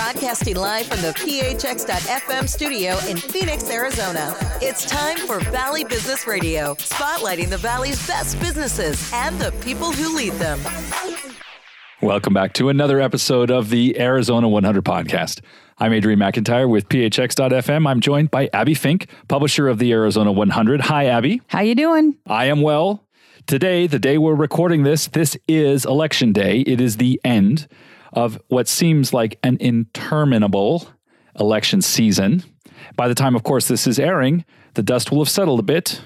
Broadcasting live from the PHX.FM studio in Phoenix, Arizona. It's time for Valley Business Radio, spotlighting the Valley's best businesses and the people who lead them. Welcome back to another episode of the Arizona 100 podcast. I'm Adrian McIntyre with PHX.FM. I'm joined by Abbie Fink, publisher of the Arizona 100. Hi, Abbie. How you doing? I am well. Today, the day we're recording this, this is election day. It is the end of what seems like an interminable election season. By the time, of course, this is airing, the dust will have settled a bit.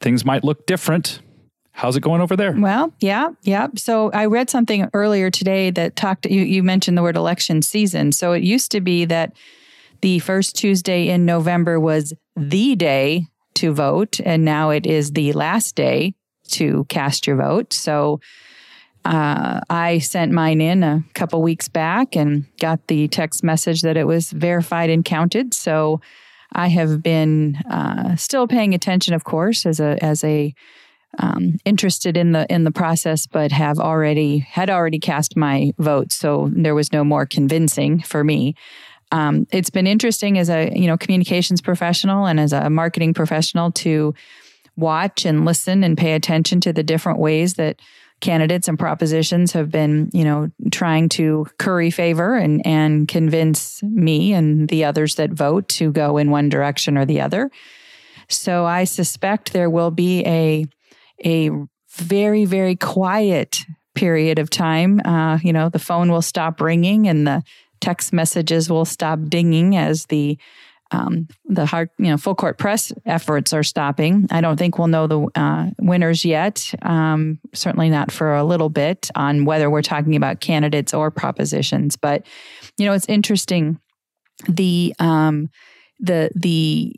Things might look different. How's it going over there? Well, yeah, yeah. So I read something earlier today that talked. You, you mentioned the word election season. So it used to be that the first Tuesday in November was the day to vote, and now it is the last day to cast your vote. So uh, I sent mine in a couple weeks back and got the text message that it was verified and counted. So I have been uh, still paying attention, of course, as a as a um, interested in the in the process, but have already had already cast my vote. So there was no more convincing for me. Um, it's been interesting as a you know communications professional and as a marketing professional to watch and listen and pay attention to the different ways that candidates and propositions have been, you know, trying to curry favor and and convince me and the others that vote to go in one direction or the other. So I suspect there will be a a very very quiet period of time. Uh, you know, the phone will stop ringing and the text messages will stop dinging as the um, the hard, you know, full court press efforts are stopping. I don't think we'll know the uh, winners yet. Um, certainly not for a little bit on whether we're talking about candidates or propositions. But you know, it's interesting the um, the the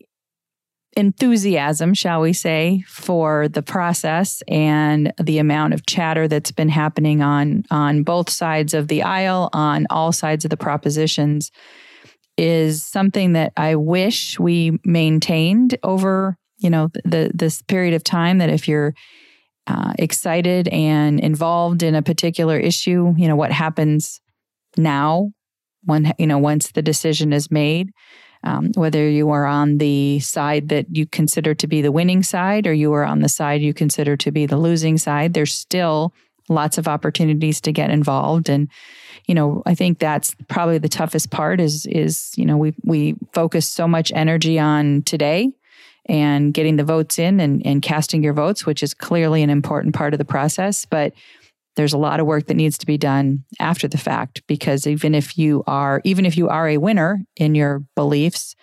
enthusiasm, shall we say, for the process and the amount of chatter that's been happening on on both sides of the aisle, on all sides of the propositions is something that I wish we maintained over, you know, the this period of time that if you're uh, excited and involved in a particular issue, you know, what happens now when, you know, once the decision is made, um, whether you are on the side that you consider to be the winning side or you are on the side you consider to be the losing side, there's still lots of opportunities to get involved. And you know i think that's probably the toughest part is is you know we we focus so much energy on today and getting the votes in and, and casting your votes which is clearly an important part of the process. But there's a lot of work that needs to be done after the fact because even if you are even if you are a winner in your beliefs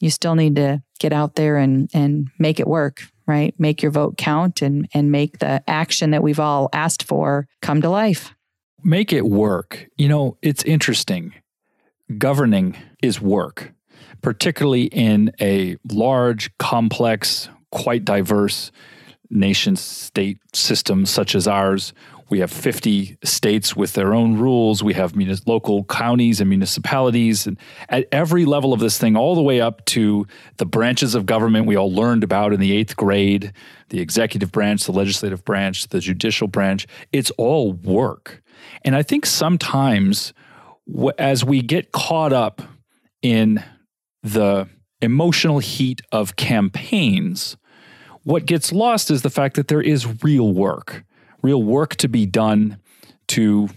you still need to get out there and and make it work right? Make your vote count and, and make the action that we've all asked for come to life. Make it work. You know, it's interesting. Governing is work, particularly in a large, complex, quite diverse nation state system such as ours, we have 50 states with their own rules. We have munis- local counties and municipalities. And at every level of this thing, all the way up to the branches of government we all learned about in the eighth grade the executive branch, the legislative branch, the judicial branch it's all work. And I think sometimes w- as we get caught up in the emotional heat of campaigns, what gets lost is the fact that there is real work real work to be done to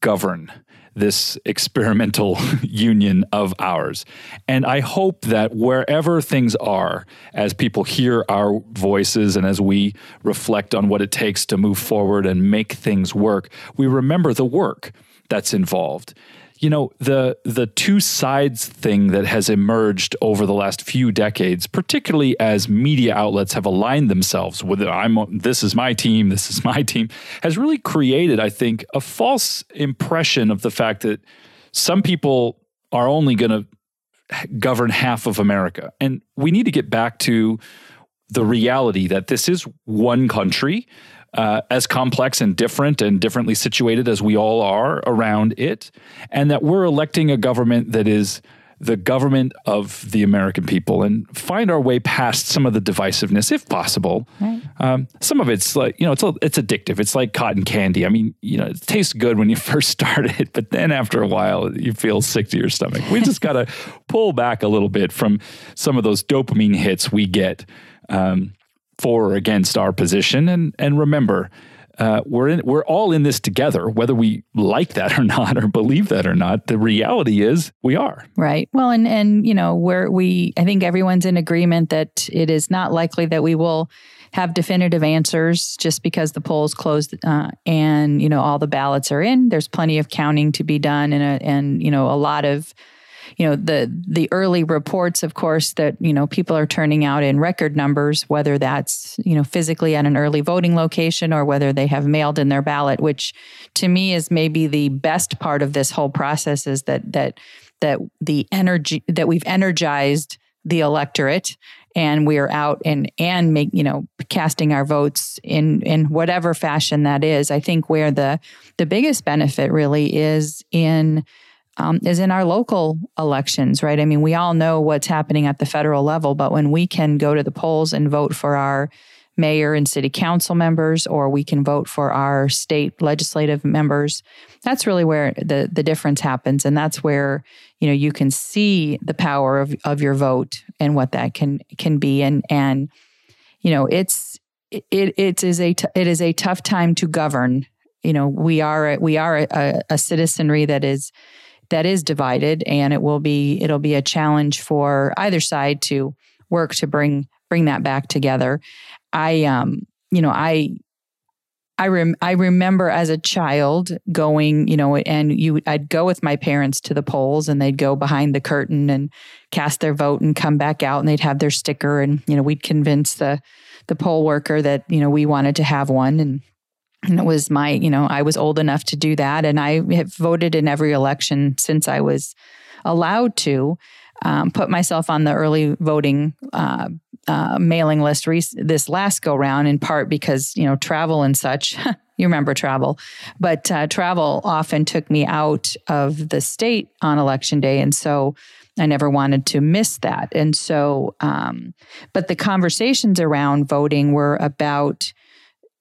govern this experimental union of ours. And I hope that wherever things are, as people hear our voices and as we reflect on what it takes to move forward and make things work, we remember the work that's involved you know the the two sides thing that has emerged over the last few decades particularly as media outlets have aligned themselves with I'm this is my team this is my team has really created I think a false impression of the fact that some people are only going to govern half of America. And we need to get back to the reality that this is one country uh, as complex and different and differently situated as we all are around it, and that we're electing a government that is the government of the American people and find our way past some of the divisiveness, if possible. Right. Um, some of it's like you know, it's a, it's addictive. It's like cotton candy. I mean, you know, it tastes good when you first start it, but then after a while, you feel sick to your stomach. We just got to pull back a little bit from some of those dopamine hits we get um, for or against our position, and and remember uh, we're in, we're all in this together, whether we like that or not, or believe that or not. The reality is we are right. Well, and and you know where we, I think everyone's in agreement that it is not likely that we will have definitive answers just because the polls closed uh, and you know all the ballots are in. There's plenty of counting to be done, and a, and you know a lot of you know the the early reports of course that you know people are turning out in record numbers whether that's you know physically at an early voting location or whether they have mailed in their ballot which to me is maybe the best part of this whole process is that that that the energy that we've energized the electorate and we are out and and make you know casting our votes in in whatever fashion that is. I think where the the biggest benefit really is in um, is in our local elections, right? I mean, we all know what's happening at the federal level, but when we can go to the polls and vote for our mayor and city council members, or we can vote for our state legislative members, that's really where the the difference happens, and that's where you know you can see the power of of your vote and what that can can be, and and you know it's it it is a t- it is a tough time to govern. You know, we are we are a, a citizenry that is that is divided and it will be it'll be a challenge for either side to work to bring bring that back together. I um you know i I rem- I remember as a child going, you know, and you I'd go with my parents to the polls and they'd go behind the curtain and cast their vote and come back out and they'd have their sticker and you know we'd convince the the poll worker that you know we wanted to have one and and it was my, you know, I was old enough to do that. And I have voted in every election since I was allowed to um, put myself on the early voting uh, uh, mailing list this last go round, in part because, you know, travel and such. you remember travel, but uh, travel often took me out of the state on election day. And so I never wanted to miss that. And so, um, but the conversations around voting were about,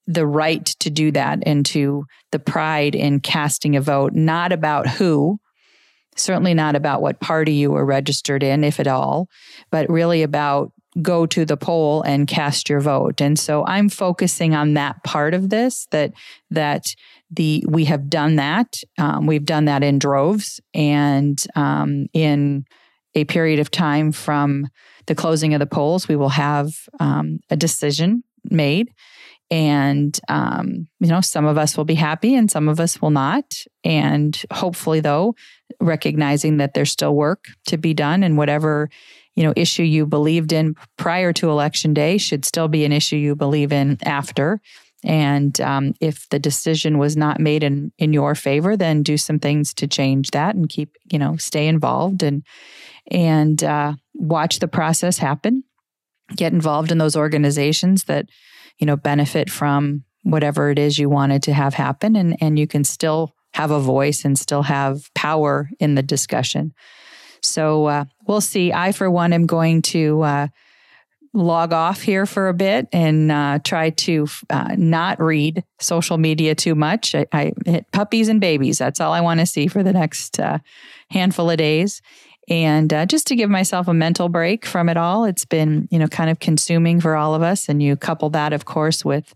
the right to do that and to the pride in casting a vote, not about who, certainly not about what party you were registered in, if at all, but really about go to the poll and cast your vote. And so I'm focusing on that part of this that that the we have done that. Um, we've done that in droves and um, in a period of time from the closing of the polls, we will have um, a decision made and, um, you know, some of us will be happy and some of us will not. And hopefully, though, recognizing that there's still work to be done and whatever, you know, issue you believed in prior to election day should still be an issue you believe in after. And um, if the decision was not made in, in your favor, then do some things to change that and keep, you know, stay involved and, and uh, watch the process happen. Get involved in those organizations that you know, benefit from whatever it is you wanted to have happen and and you can still have a voice and still have power in the discussion. So uh, we'll see. I, for one, am going to uh, log off here for a bit and uh, try to uh, not read social media too much. I, I, hit puppies and babies. That's all I want to see for the next uh, handful of days and uh, just to give myself a mental break from it all it's been you know kind of consuming for all of us. And you couple that of course with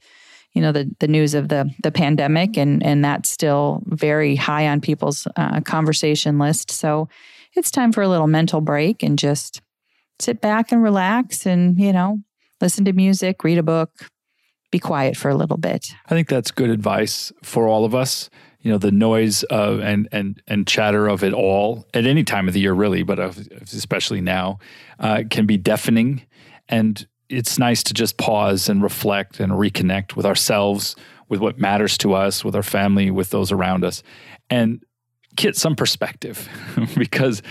you know the the news of the the pandemic and and that's still very high on people's uh, conversation list. So it's time for a little mental break and just sit back and relax and you know listen to music read a book be quiet for a little bit. I think that's good advice for all of us you know the noise of and and and chatter of it all at any time of the year really but especially now uh, can be deafening. And it's nice to just pause and reflect and reconnect with ourselves with what matters to us with our family with those around us and get some perspective. Because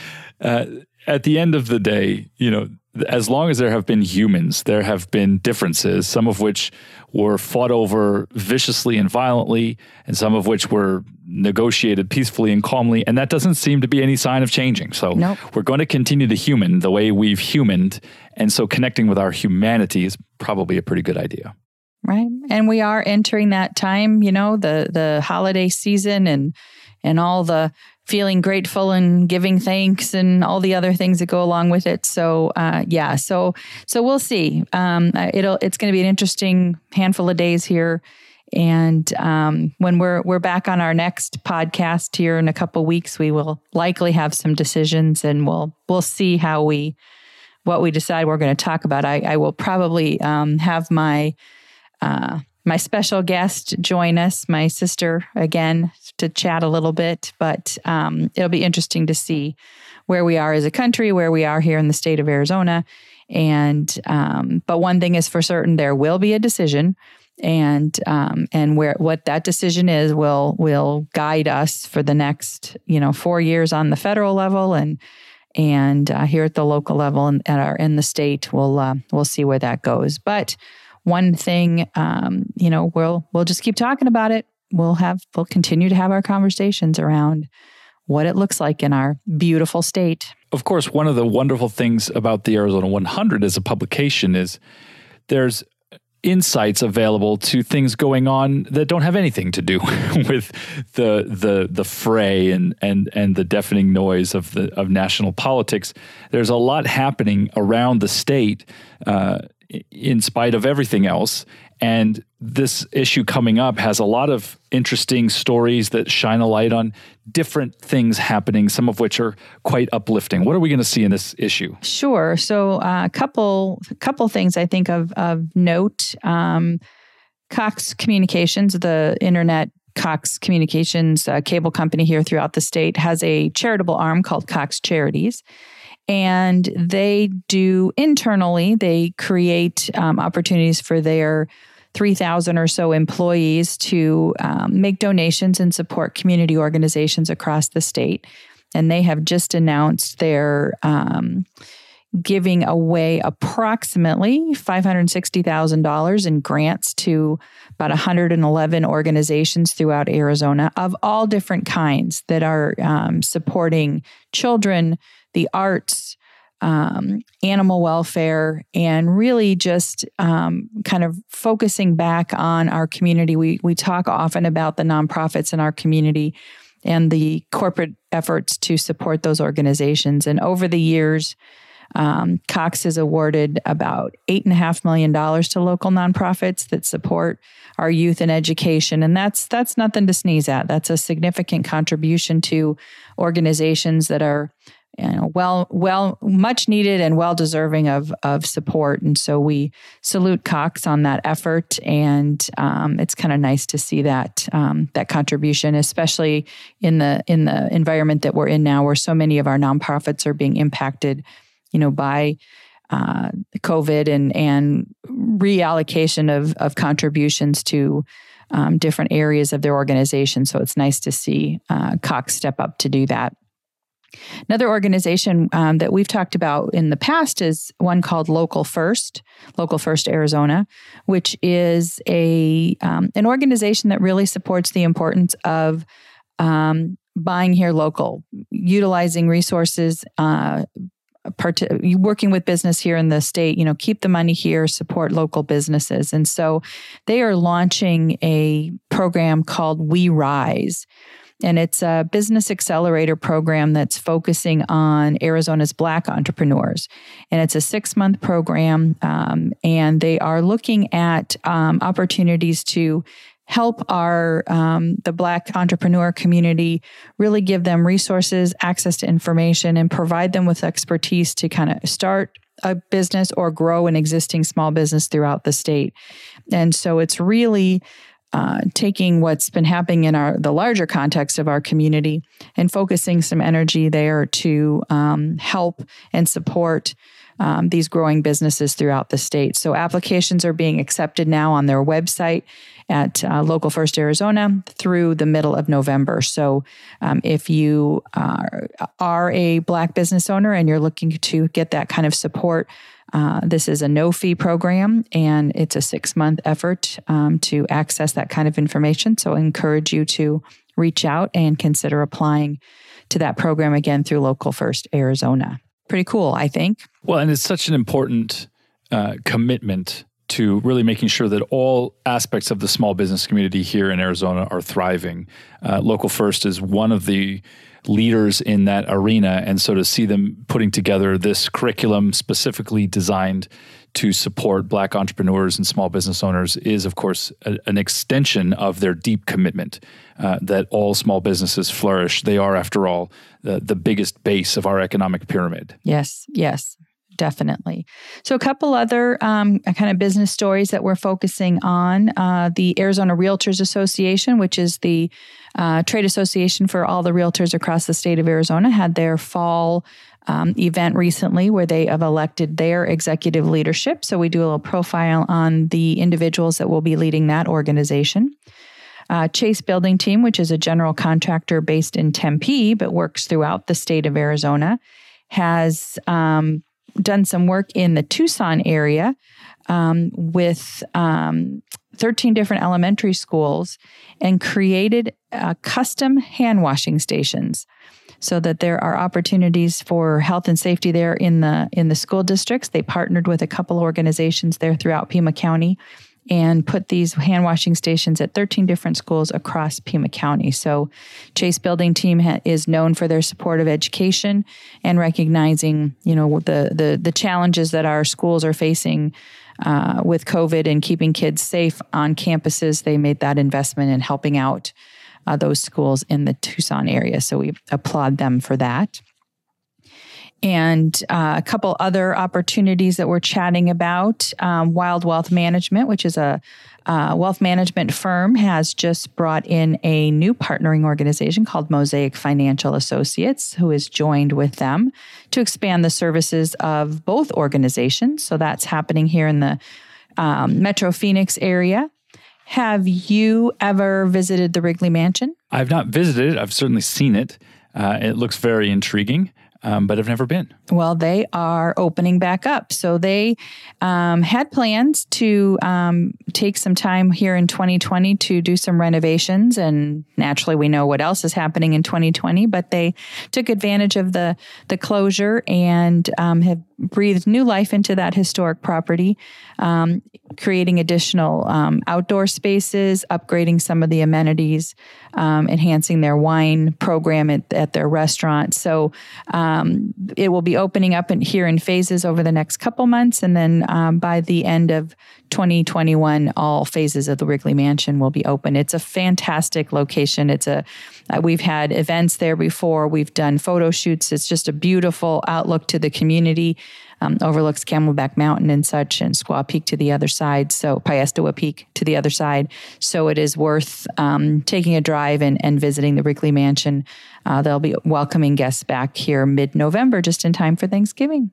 uh, at the end of the day you know as long as there have been humans, there have been differences, some of which were fought over viciously and violently, and some of which were negotiated peacefully and calmly, and that doesn't seem to be any sign of changing. So nope. we're going to continue to human the way we've humaned, and so connecting with our humanity is probably a pretty good idea. Right, and we are entering that time, you know, the the holiday season and and all the feeling grateful and giving thanks and all the other things that go along with it. So uh, yeah, so so we'll see. Um, it'll it's going to be an interesting handful of days here. And um, when we're we're back on our next podcast here in a couple weeks, we will likely have some decisions, and we'll we'll see how we what we decide we're going to talk about. I, I will probably um, have my uh, my special guest join us, my sister again, to chat a little bit. But um, it'll be interesting to see where we are as a country, where we are here in the state of Arizona. And um, but one thing is for certain, there will be a decision and um, and where what that decision is will will guide us for the next you know four years on the federal level and and uh, here at the local level and at our in the state we'll uh, we'll see where that goes but one thing um, you know we'll we'll just keep talking about it we'll have we'll continue to have our conversations around what it looks like in our beautiful state of course one of the wonderful things about the Arizona 100 as a publication is there's insights available to things going on that don't have anything to do with the the the fray and and and the deafening noise of the of national politics. There's a lot happening around the state, uh, in spite of everything else, and this issue coming up has a lot of interesting stories that shine a light on different things happening, some of which are quite uplifting. What are we going to see in this issue? Sure. So, uh, a couple couple things I think of of note. Um, Cox Communications, the internet Cox Communications uh, cable company here throughout the state, has a charitable arm called Cox Charities and they do internally they create um, opportunities for their 3,000 or so employees to um, make donations and support community organizations across the state. And they have just announced their um, giving away approximately $560,000 in grants to about 111 organizations throughout Arizona of all different kinds that are um, supporting children, the arts, um, animal welfare and really just um, kind of focusing back on our community. We we talk often about the nonprofits in our community and the corporate efforts to support those organizations. And over the years, um, Cox has awarded about eight and a half million dollars to local nonprofits that support our youth and education, and that's that's nothing to sneeze at. That's a significant contribution to organizations that are you know, well, well, much needed and well deserving of of support. And so we salute Cox on that effort, and um, it's kind of nice to see that um, that contribution, especially in the in the environment that we're in now, where so many of our nonprofits are being impacted, you know, by uh, COVID and and reallocation of of contributions to um, different areas of their organization. So it's nice to see uh, Cox step up to do that. Another organization um, that we've talked about in the past is one called Local First, Local First Arizona, which is a um, an organization that really supports the importance of um, buying here local, utilizing resources. Uh, part working with business here in the state, you know, keep the money here, support local businesses. And so they are launching a program called We Rise, and it's a business accelerator program that's focusing on Arizona's Black entrepreneurs. And it's a six month program, um, and they are looking at um, opportunities to help our um, the black entrepreneur community really give them resources access to information and provide them with expertise to kind of start a business or grow an existing small business throughout the state and so it's really uh, taking what's been happening in our the larger context of our community and focusing some energy there to um, help and support um, these growing businesses throughout the state. So applications are being accepted now on their website at uh, Local First Arizona through the middle of November. So um, if you are, are a Black business owner and you're looking to get that kind of support, uh, this is a no fee program and it's a six month effort um, to access that kind of information. So I encourage you to reach out and consider applying to that program again through Local First Arizona. Pretty cool, I think. Well, and it's such an important uh, commitment to really making sure that all aspects of the small business community here in Arizona are thriving. Uh, Local First is one of the leaders in that arena. And so to see them putting together this curriculum specifically designed to support Black entrepreneurs and small business owners is, of course, a, an extension of their deep commitment uh, that all small businesses flourish. They are, after all, the, the biggest base of our economic pyramid. Yes, yes definitely. So, a couple other um, kind of business stories that we're focusing on uh, the Arizona Realtors Association, which is the uh, trade association for all the realtors across the state of Arizona, had their fall. Um, event recently where they have elected their executive leadership. So, we do a little profile on the individuals that will be leading that organization. Uh, Chasse Building Team, which is a general contractor based in Tempe but works throughout the state of Arizona, has um, done some work in the Tucson area um, with um, 13 different elementary schools and created uh, custom hand washing stations so that there are opportunities for health and safety there in the in the school districts. They partnered with a couple organizations there throughout Pima County and put these hand washing stations at 13 different schools across Pima County. So, Chasse Building Team ha- is known for their support of education and recognizing, you know, the the the challenges that our schools are facing uh, with COVID and keeping kids safe on campuses. They made that investment in helping out uh, those schools in the Tucson area. So we applaud them for that and uh, a couple other opportunities that we're chatting about. Um, Wilde Wealth Management, which is a uh, wealth management firm, has just brought in a new partnering organization called Mosaic Financial Associates, who is joined with them to expand the services of both organizations. So that's happening here in the um, Metro Phoenix area. Have you ever visited the Wrigley Mansion? I've not visited it. I've certainly seen it. Uh, it looks very intriguing um, but have never been. Well, they are opening back up. So they um, had plans to um, take some time here in 2020 to do some renovations. And naturally, we know what else is happening in 2020, but they took advantage of the, the closure and um, have breathed new life into that historic property, um, creating additional um, outdoor spaces, upgrading some of the amenities, um, enhancing their wine program at, at their restaurant. So um, it will be opening up in, here in phases over the next couple months. And then um, by the end of 2021, all phases of the Wrigley Mansion will be open. It's a fantastic location. It's a uh, we've had events there before. We've done photo shoots. It's just a beautiful outlook to the community. Um, overlooks Camelback Mountain and such, and Squaw Peak to the other side. So Piestewa Peak to the other side. So it is worth um, taking a drive and, and visiting the Wrigley Mansion. Uh, they'll be welcoming guests back here mid November, just in time for Thanksgiving.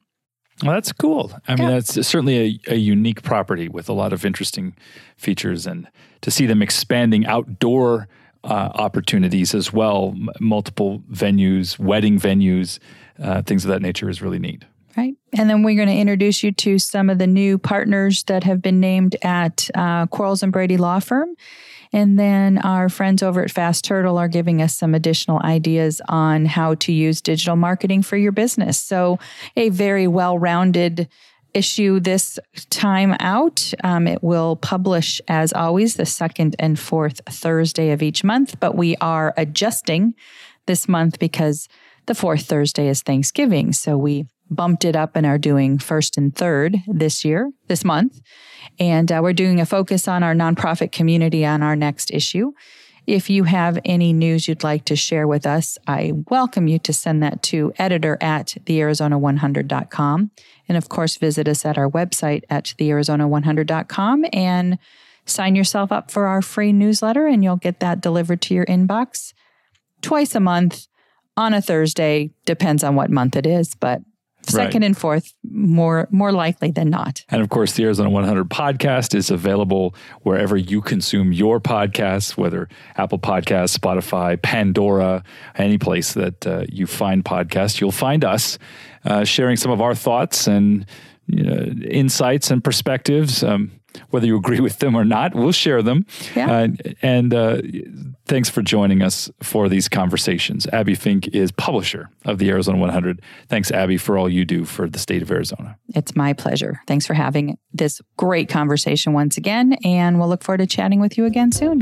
Well, that's cool. I mean, that's certainly a, a, unique property with a lot of interesting features, and to see them expanding outdoor uh, opportunities as well, m- multiple venues, wedding venues, uh, things of that nature is really neat. Right. And then we're going to introduce you to some of the new partners that have been named at uh, Quarles and Brady Law Firm. And then our friends over at Fast Turtle are giving us some additional ideas on how to use digital marketing for your business. So, a very well rounded issue this time out. Um, it will publish, as always, the second and fourth Thursday of each month, but we are adjusting this month because the fourth Thursday is Thanksgiving. So, we bumped it up and are doing first and third this year, this month. And uh, we're doing a focus on our nonprofit community on our next issue. If you have any news you'd like to share with us, I welcome you to send that to editor at thearizona100.com. And of course, visit us at our website at thearizona100.com and sign yourself up for our free newsletter, and you'll get that delivered to your inbox twice a month on a Thursday. Depends on what month it is, but second right. and fourth more more likely than not. And of course, the Arizona 100 podcast is available wherever you consume your podcasts, whether Apple Podcasts, Spotify, Pandora, any place that uh, you find podcasts. You'll find us uh, sharing some of our thoughts and you know, insights and perspectives. Um, whether you agree with them or not. We'll share them. Yeah. Uh, and uh, thanks for joining us for these conversations. Abbie Fink is publisher of the Arizona 100. Thanks, Abbie, for all you do for the state of Arizona. It's my pleasure. Thanks for having this great conversation once again. And we'll look forward to chatting with you again soon.